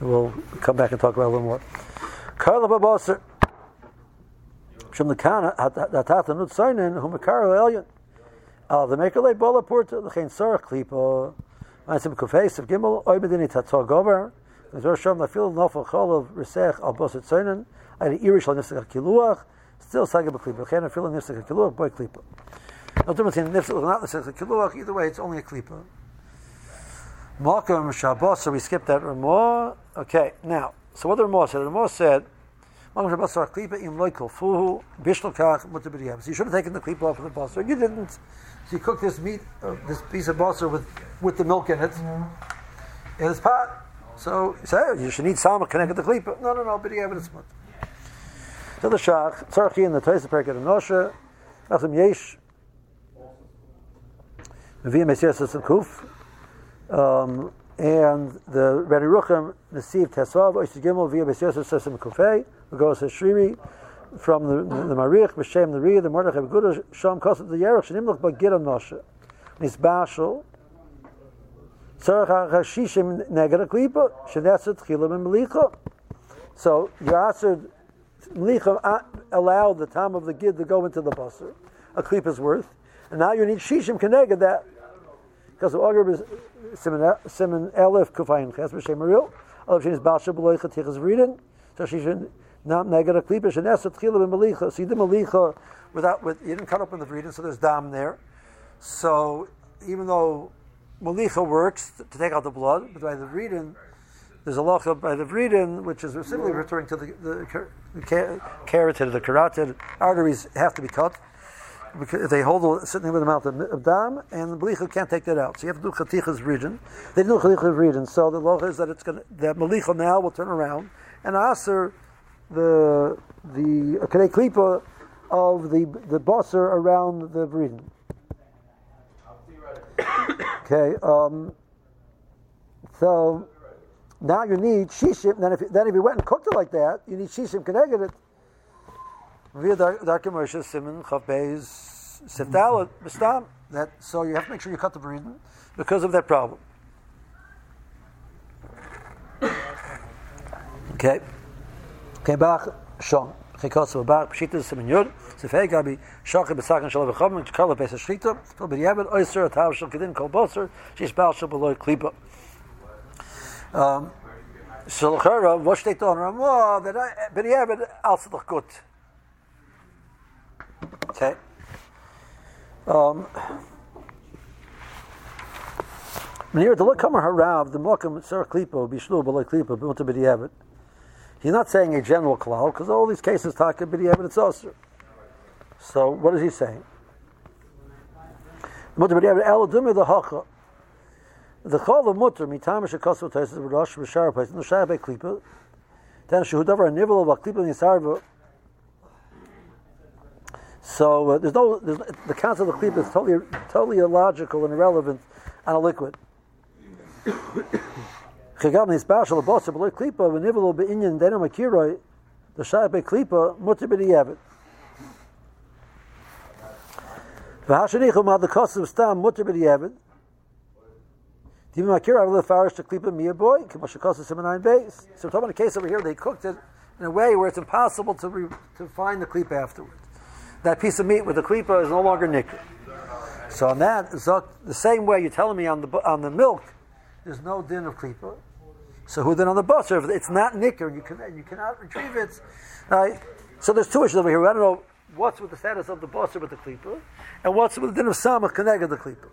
B: we'll come back and talk about it a little more. Karla Nut. Al the Le ah, Bola. Meisim Kufeis of Gimel Chol of Resech Al Irish Kiluach. Still nifsek kiluach boy klipa. No difference in kiluach. Either way, it's only a klipa. Malkum Shabbos. So we skipped that Ramah. Okay, now, so what the Ramah said? The Ramah said, Mamash basar klipa im loikol fuhu bishlo kach mutter b'diavad. So you should have taken the klipa off of the basar. You didn't. So you cooked this meat, uh, this piece of basar with, with the milk in it, in this pot. So you say, you should eat sama connected the klipa. No, no, no, b'diavad it's mutter. So the shach, tzarchi in the of Perket and Nosha, Achim Yesh, Mesias and Kuf, um, and the Rani Rucham received Tesav, Oish Gimel, via Mesias Sesim Kufei, Vagos Hashrimi, from the, the, Marich, B'Shem the Ri, the Mordechai Begudah, Sham Kosat the Yerach, Shanimlach Bagir Nosha, Nisbashal, Tzarach HaShishim Neged HaKlipa, Shenetzet Chilam and Melicha. So answered Melicha allowed the time of the gid to go into the basar, a klipa's worth, and now you need shishim connected that because the auger is simon elif kufayin ches b'shem maril, olav shenis balsha b'loy chatichas v'ridin, so she should not neged a klipa shenes tchila b'melicha. So you did melicha without with you didn't cut open the v'ridin, so there's dam there. So even though melicha works to take out the blood, but by the v'ridin there's a law by the Vridin, which is simply referring to the, the, the carotid, the carotid arteries have to be cut because they hold a certain amount of, of dam, and the malicha can't take that out. So you have to do chatichas region. They do chatichas region. So the law is that it's going that malicha now will turn around and aser the the kadei klipa of the the bosser around the vridin. Okay, um, so now you need shishim. Then if then if you went and cooked it like that, you need shishim connected it. Via Darkei Moshe Simon Chav Beis Sifdalit Bistam. That so you have to make sure you cut the breeding because of that problem. Okay. Okay, Bach Shon. Chikos Simon Yud. Gabi Shalav Atav Shal Kol Boser Bal Shal Klipa. Um, on Ramah, that I, but yeah, but also look good. Okay. Um, Near the Lakamer Harav, the Mokum Sir Klipo, Bishlu, Balai Klipo, Um, Bimota B'diavad. He's not saying a general klal, because all these cases talk about B'diavad, it's also. So, what is he saying? The. The chol of mutter mitam shekosel taisis v'rosh v'shar place no shar klipa. Then shehu davar a nivel of klipa nisarva. So uh, there's no there's, the concept of the klipa is totally totally illogical and irrelevant on a liquid. The shar klipa mutter b'diyavet. V'hashanichu ma the cost of stam mutter b'diyavet. Even Makir Avil Farish to Simonine base. So we're talking a case over here, they cooked it in a way where it's impossible to, re, to find the klipa afterwards. That piece of meat with the klipa is no longer nicker. So on that, the same way you're telling me on the on the milk, there's no din of klipa. So who then on the butter? If it's not nicker, you can you cannot retrieve it. Right? So there's two issues over here. I don't know what's with the status of the butter with the klipa, and what's with the din of samach connected the klipa.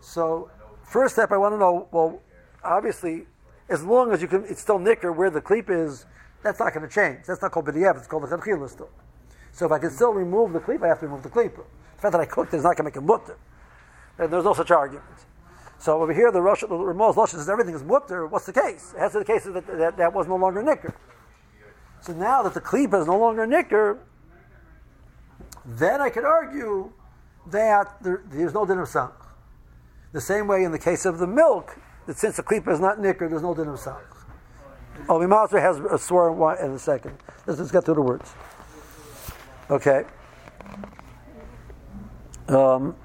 B: So First step, I want to know. Well, obviously, as long as you can, it's still nicker where the cleep is. That's not going to change. That's not called b'diyev. It's called the chadchila still. So if I can still remove the cleep, I have to remove the cleep. The fact that I cooked it is not going to make a mutter. And there's no such argument. So over here, the Rosh, the Ramaz Lashon says everything is mutter. What's the case? Be the case that, that that was no longer nicker. So now that the cleep is no longer nicker, then I could argue that there, there's no din of. The same way in the case of the milk, that since the klipa is not nicker, there's no din of samach. Oh, Mimasra has a swear in a second. Let's just get through the words. Okay. Um,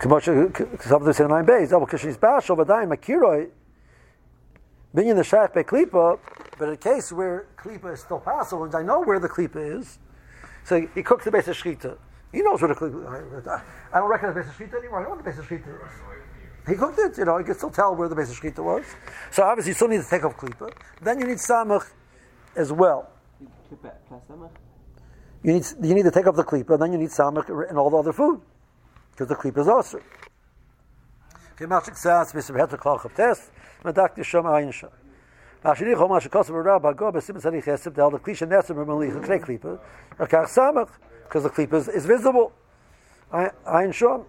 B: something saying nine bays. Double kishi's bashal, but dying. Binyan the shach be but in a case where klipa is still possible, and I know where the klipa is, so he cooks the base of shchita. He knows what a klipa. I don't recognize the base of shchita anymore. I know what the base of shchita is. He cooked it, you know. He could still tell where the base of shchita was. So obviously, you still need to take off klipa. Then you need samach as well. You need you need to take off the klipa, and then you need samach and all the other food because the klipa is also. Mashini chol masha kosav rabba go besim tzarich yesib del the klisha nesim b'malich l'knei klipa akach samach because the klipa is, is visible. Shom.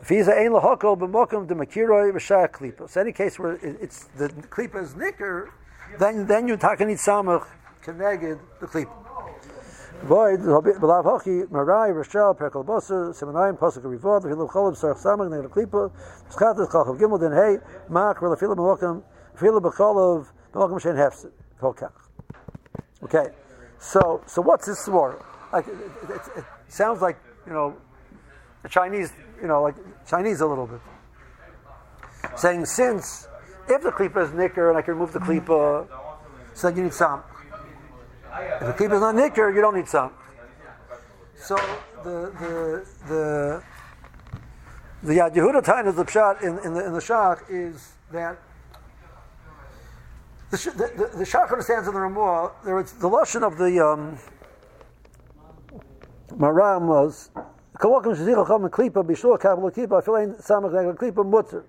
B: If he's ein lahakol b'mokum de makiroi v'shah klipa. So any case where it's the klipa is nicker, then then you takanit samach connected the klipa. Void marai perkel cholim sarach samach klipa gimel hey kach. Okay, so so what's this swore? Like it, it, it, sounds like you know the Chinese, you know, like Chinese a little bit, saying since if the klipa is nicker and I can remove the klipa, so you need some. If the klipa is not nicker, you don't need some. So the the the the Yad Yehuda time of the pshat in, in the in the shach is that the the, the, the shach understands in the Ramah there was the lashon of the um, Maram was Kawakim Shazich Chacham Klipa Bishul Kabel Klipa like Samach Negel Klipa Mutzer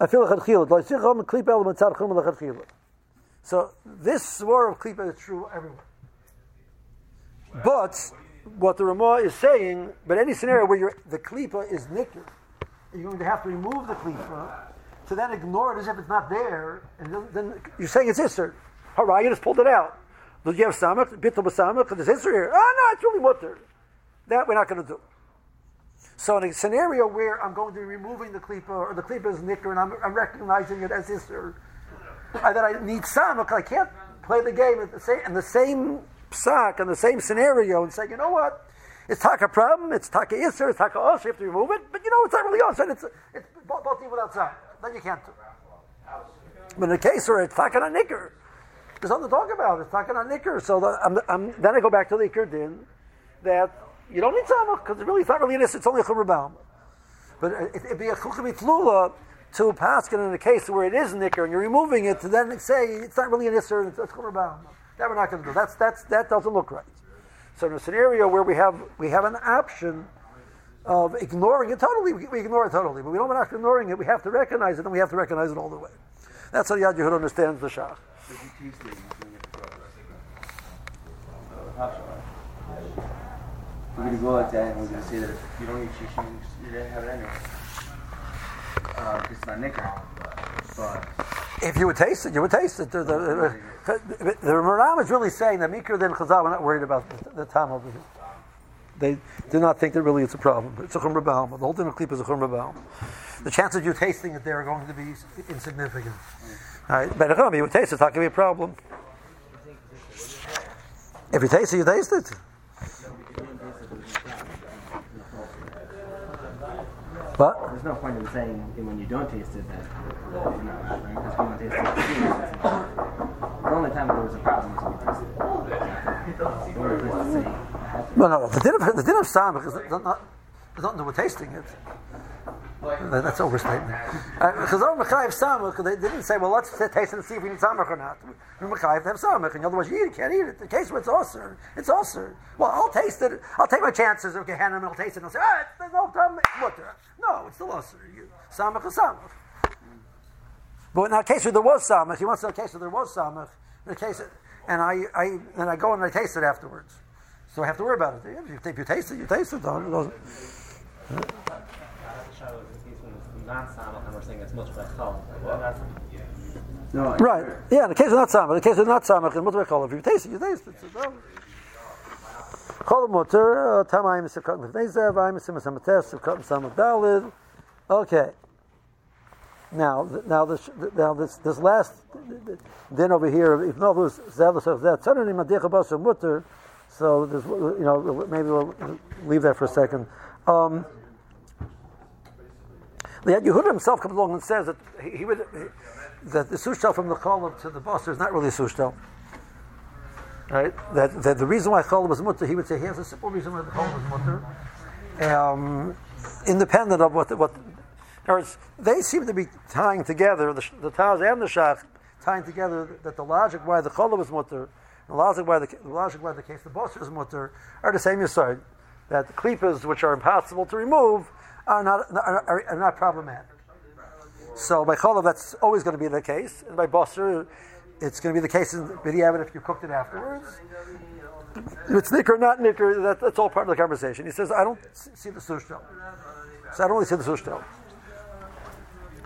B: like Chachila. Lo Shazich Chacham Klipa Element Tzad Chum Chachila So this swore of Klipa is true everywhere. But what the Ramah is saying, but any scenario where the Klipa is nicker, you're going to have to remove the Klipa to then ignore it as if it's not there, and then, then you're saying it's Isser. Hurrah, you just pulled it out. Do you have samach? Bittul b'samach? There's Isser here. Oh no, it's really mutter. That we're not going to do. So in a scenario where I'm going to be removing the klipa, or the klipa is nicker, and I'm, I'm recognizing it as Isser, that I need samach, I can't play the game at the same, in the same psak, in the same scenario, and say, you know what? It's taka problem, it's taka isser, it's taka us, you have to remove it, but you know, it's not really and it's, it's both without sam. Then you can't. But in a case where it's taka on nicker, there's nothing to talk about, it's taka on nicker, so the, I'm, I'm, then I go back to the ikr din, that you don't need samach, because really, it's not really an isser, it's only a chumra baum. But uh, it, it'd be a chukim to paskin in a case where it is nicker and you're removing it to then say it's not really an isser, it's, it's baum. That we're not going to do. That's, that's, that doesn't look right. So in a scenario where we have we have an option of ignoring it totally, we, we ignore it totally. But we don't we're not ignoring it. We have to recognize it, and we have to recognize it all the way. That's how Yad Yehud understands the Shach.
F: We're going to go like that and we're going to say that if you don't eat shisha, you didn't have it anyway. Uh, it's not nicker. But
B: If you would taste it, you would taste it. The, the, the, the Maram is really saying that Mikra then Chazal, we're not worried about the, the time over here. They do not think that really it's a problem. It's a Chumra Baum. The whole of Klip is a Chumra. The chances of you tasting it there are going to be insignificant. All right, but if you would taste it, it's not going to be a problem. If you taste it, you taste it. But
F: there's no point in saying when you don't taste it that you're not right? Because we don't taste it. The only time there was a problem was when you tasted it. Or if it's saying,
B: No, no, the din of, the din of samach is not, not, not we're tasting it. That- That's overstatement. Because uh, Mechayiv samach, they didn't say, well, let's taste it and see if we need samach or not. To have samach, and otherwise you eat it, can't eat it. The case where it's osir, it's osir. Well, I'll taste it. I'll take my chances of Gehenna and I'll taste it and I'll say, ah, there's no problem. It's. No, it's still osir. You- Samach is samach. But in a case where there was samach, he wants to know a case where there was samach, in a case, and I, I, and I go and I taste it afterwards. So I have to worry about it. If you, you taste it, you taste it. Don't, don't,
D: Non-samach, and we're saying it's much better. Well, that's
F: no,
B: right. Yeah, in the case of not samach, in the case of not samach, in mutter kol, if you taste it, you taste it. So, Kol mutter, tamayim sekot lefnei zev, ayim semasam tes, sekot samach dalid. Okay. Now, now this, now this, this last din over here, if no was zev of that, suddenly madicha mutter. So this, you know, maybe we'll leave that for a second. Um, Yehuda himself comes along and says that he, he would that the sushtel from the cholam to the basar is not really a sushtel. Right? That, that the reason why cholam was mutter, he would say he has a simple reason why cholam was mutter, um, independent of what the, what. Words, they seem to be tying together the, the Taz and the Shach tying together that the logic why the cholam was mutter, the logic why the, the logic why the case the basar is mutter are the same yisod. That the klipas which are impossible to remove are not are, are, are not problematic. So by cholav, that's always going to be the case, and by basar, it's going to be the case in b'diavad if you cooked it afterwards. If it's nicker, not nicker, that, that's all part of the conversation. He says, I don't see the sushtel. So I don't really see the sushtel.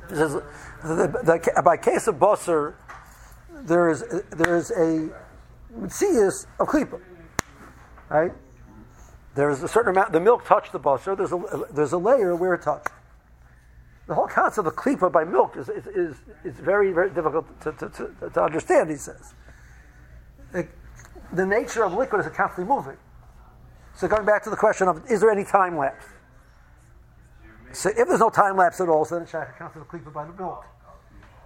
B: He says, the, the, the, by case of basar, there is there is a mitzias of klipa, right? There is a certain amount. The milk touched the basar. There's a there's a layer where it touched. The whole concept of klipa by milk is is, is, is very very difficult to, to, to, to understand. He says. It, the nature of liquid is constantly moving. So going back to the question of is there any time lapse? So if there's no time lapse at all, so then it counts as a klipa by the milk.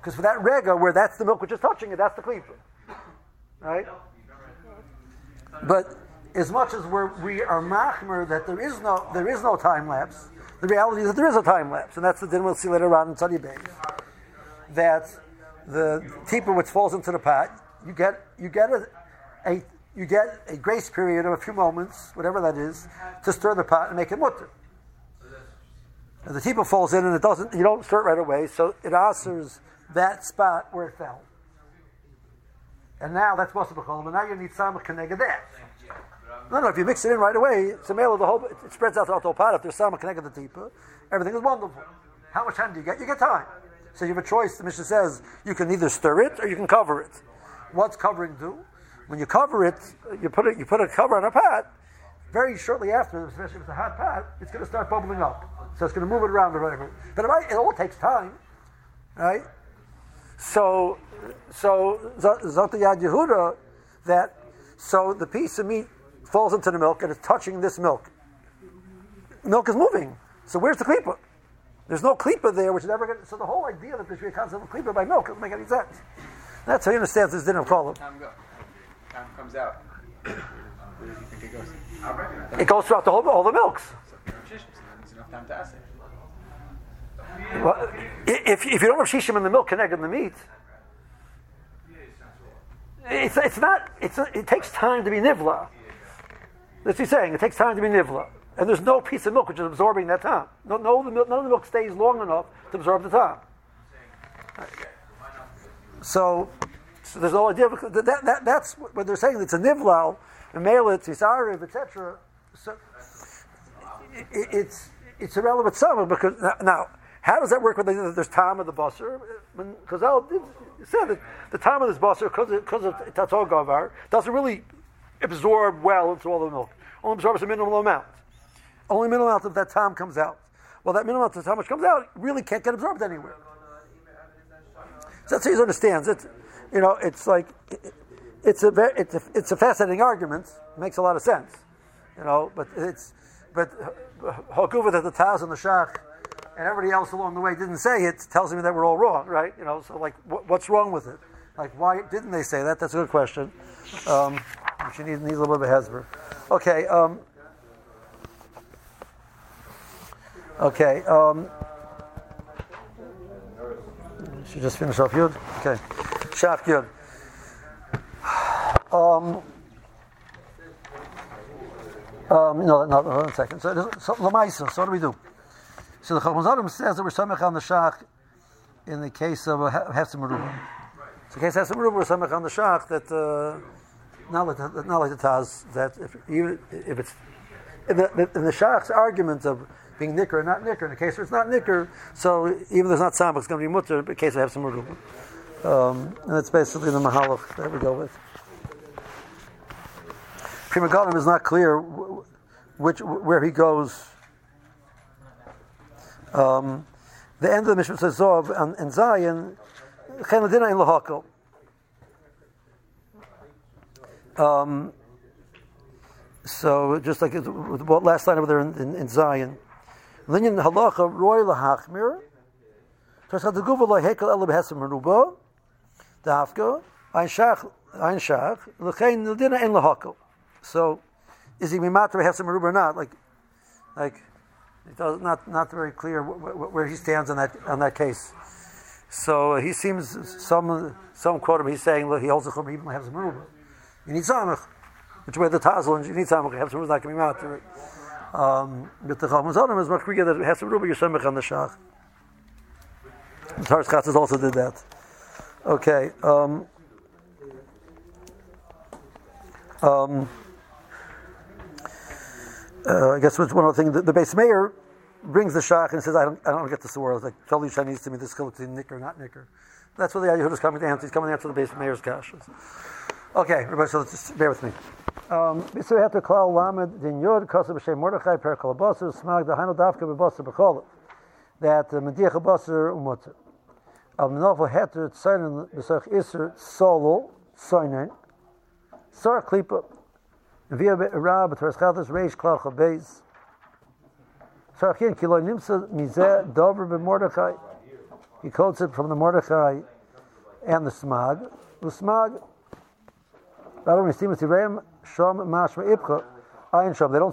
B: Because for that rega, where that's the milk which is touching it, that's the klipa. Right? But as much as we're, we are machmer that there is no there is no time lapse, the reality is that there is a time lapse, and that's the din we'll see later on in Tzadi Bay. That the tipa which falls into the pot, you get you get a, a you get a grace period of a few moments, whatever that is, to stir the pot and make it mutter. And the tipa falls in and it doesn't, you don't stir it right away, so it answers that spot where it fell. And now that's to be and now you need samach connected that. No, no, if you mix it in right away, it's a male of the whole, it spreads out throughout the whole pot. If there's some connected the tipa, everything is wonderful. How much time do you get? You get time. So you have a choice. The mission says you can either stir it or you can cover it. What's covering do? When you cover it, you put it, you put a cover on a pot. Very shortly after, especially if it's a hot pot, it's going to start bubbling up. So it's going to move it around or whatever. But it all takes time, right? So, so Zot Yad Yehuda, that so the piece of meat falls into the milk and it's touching this milk. Milk is moving. So where's the klipa? There's no klipa there, which is never going to. So the whole idea that there should be a concept of klipa by milk doesn't make any sense. That's how he understands this dinner of.
C: Time go. Time comes out. Where do you think it goes?
B: It goes throughout the whole all the milks.
C: So there's enough time to ask it.
B: Well, if, if you don't have shishim in the milk connected in the meat, it's, it's not, it's, it takes time to be nivla. What he's saying. It takes time to be nivla. And there's no piece of milk which is absorbing that time. No, no, the milk, none of the milk stays long enough to absorb the time. So, so there's no idea. That, that, that's what they're saying. It's a nivlal, a melit, isariv, etc. So it, it's it's irrelevant summer because now how does that work with the, there's time of the busser? Because I said that the time of this busser, because of tatzol gavar, doesn't really absorb well into all the milk. Only absorbs a minimal amount. Only minimal amount of that time comes out. Well, that minimal amount of time which comes out really can't get absorbed anywhere. So that's how he understands. It's, you know, it's like, it's a, very, it's a, it's a fascinating argument. It makes a lot of sense. You know, but it's, but Hakuva that the Taz and the Shach and everybody else along the way didn't say it tells me that we're all wrong, right? You know, so like, what's wrong with it? Like, why didn't they say that? That's a good question. Um, which you need, need a little bit of a hezber. Okay. Um, okay. Um, should just finish off Yud? Okay. Shaf Yud. Um, um, no, no, one second. So, so, Lamaisa, so what do we do? So the Chacham says that we're samech on the shach in the case of a hefsim. So in the case of hefsim we're samech on the shach that uh, not like the, not like the Taz that if even if it's in the, in the shach's argument of being nicker or not nicker, in the case where it's not nicker, so even though it's not samach, it's going to be mutter in the case of hefsim meruba. Um, and that's basically the mahalach that we go with. Pri Megadim is not clear which where he goes um, the end of the Mishnah says Zov and, and Zion, in Lahakal. Um, so just like what last line over there in, in, in Zion. Linyan halacha roy lahachmir. The. Dafka ein shach ein shach lechein in lahakal. So is he mimatra behesim meruba or not? Like like it's not not very clear where he stands on that on that case. So he seems some some quote him. He's saying he holds a chum even has a meruba. You need samach, which way the tazel you need samach. Have some not coming out to it. Um, but the chacham zonim is much quicker that meruba. You're samach on the shach. Toras Chatas also did that. Okay. Um, um, uh, I guess what's one other thing. The, the Beis Meir brings the shach and says, "I don't, I don't get this word." It's like totally Chinese to me. This is nicker, not nicker. That's what the Yehuda is coming to answer. He's coming to answer the Beis Meir's kashas. Okay, everybody, so just bear with me. Um, so we have to call lamed din yod kosa b'shem Mordechai per kol basar smag hanel dafka b'basar b'chol that mediach basar umutter. Av novel heter tzayin b'sach iser solo tzayin sar klipa via rab b'Toras Chatas reish klach habeis sarchin kilo nimsa mizeh dover b'Mordechai he quotes it from the Mordechai and the smag the smag They don't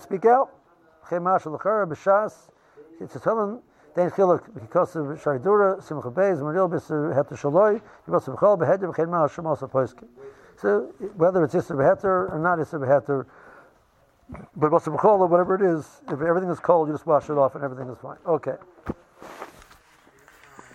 B: speak out. It's a telling. Then Chiluk because of Sharidura Simcha Beis Maril Bis Het Shaloi Yibas B'Chol Beheder B'Chem Mashma Also Poiski. So whether it's Yisr Beheter or not Yisr Beheter, but B'Chol or whatever it is, if everything is cold, you just wash it off and everything is fine. Okay.